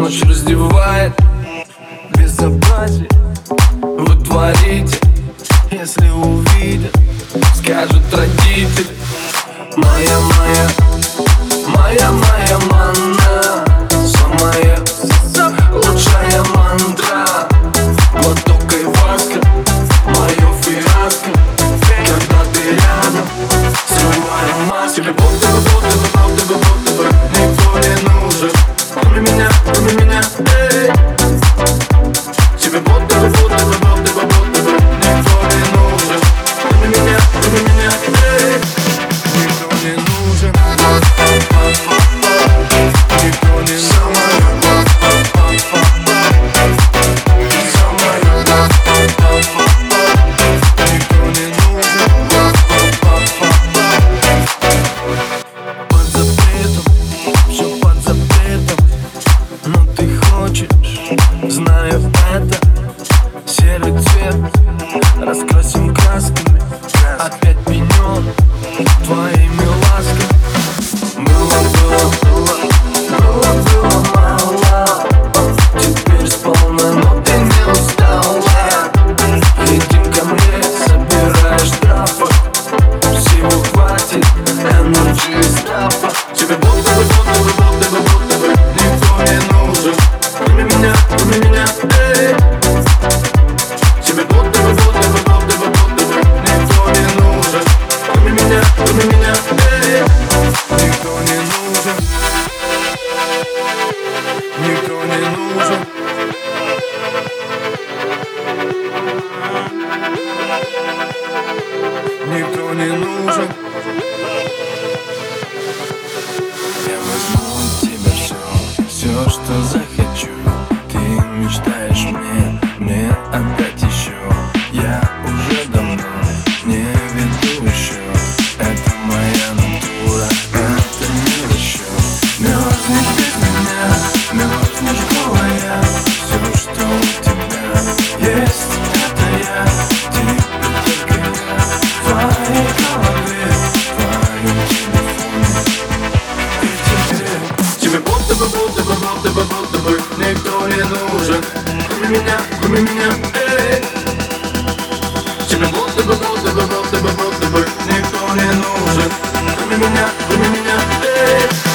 Ночь раздевает безобразие Вы творите, если увидят Скажут родители Моя, моя, моя, моя манна Самая лучшая мантра Платок и васка, мое фиаско Когда ты рядом, срываю маску Тебе будто бы, будто бы, будто бы, будто бы Никто не нужен Помни меня кроме меня, Серый цвет, раскрасим красками. Опять что захочу Никто не нужен. Кроме меня, кроме меня, эй. Тебе будто бы, будто бы, будто бы, будто бы Никто не нужен. Кроме меня, кроме меня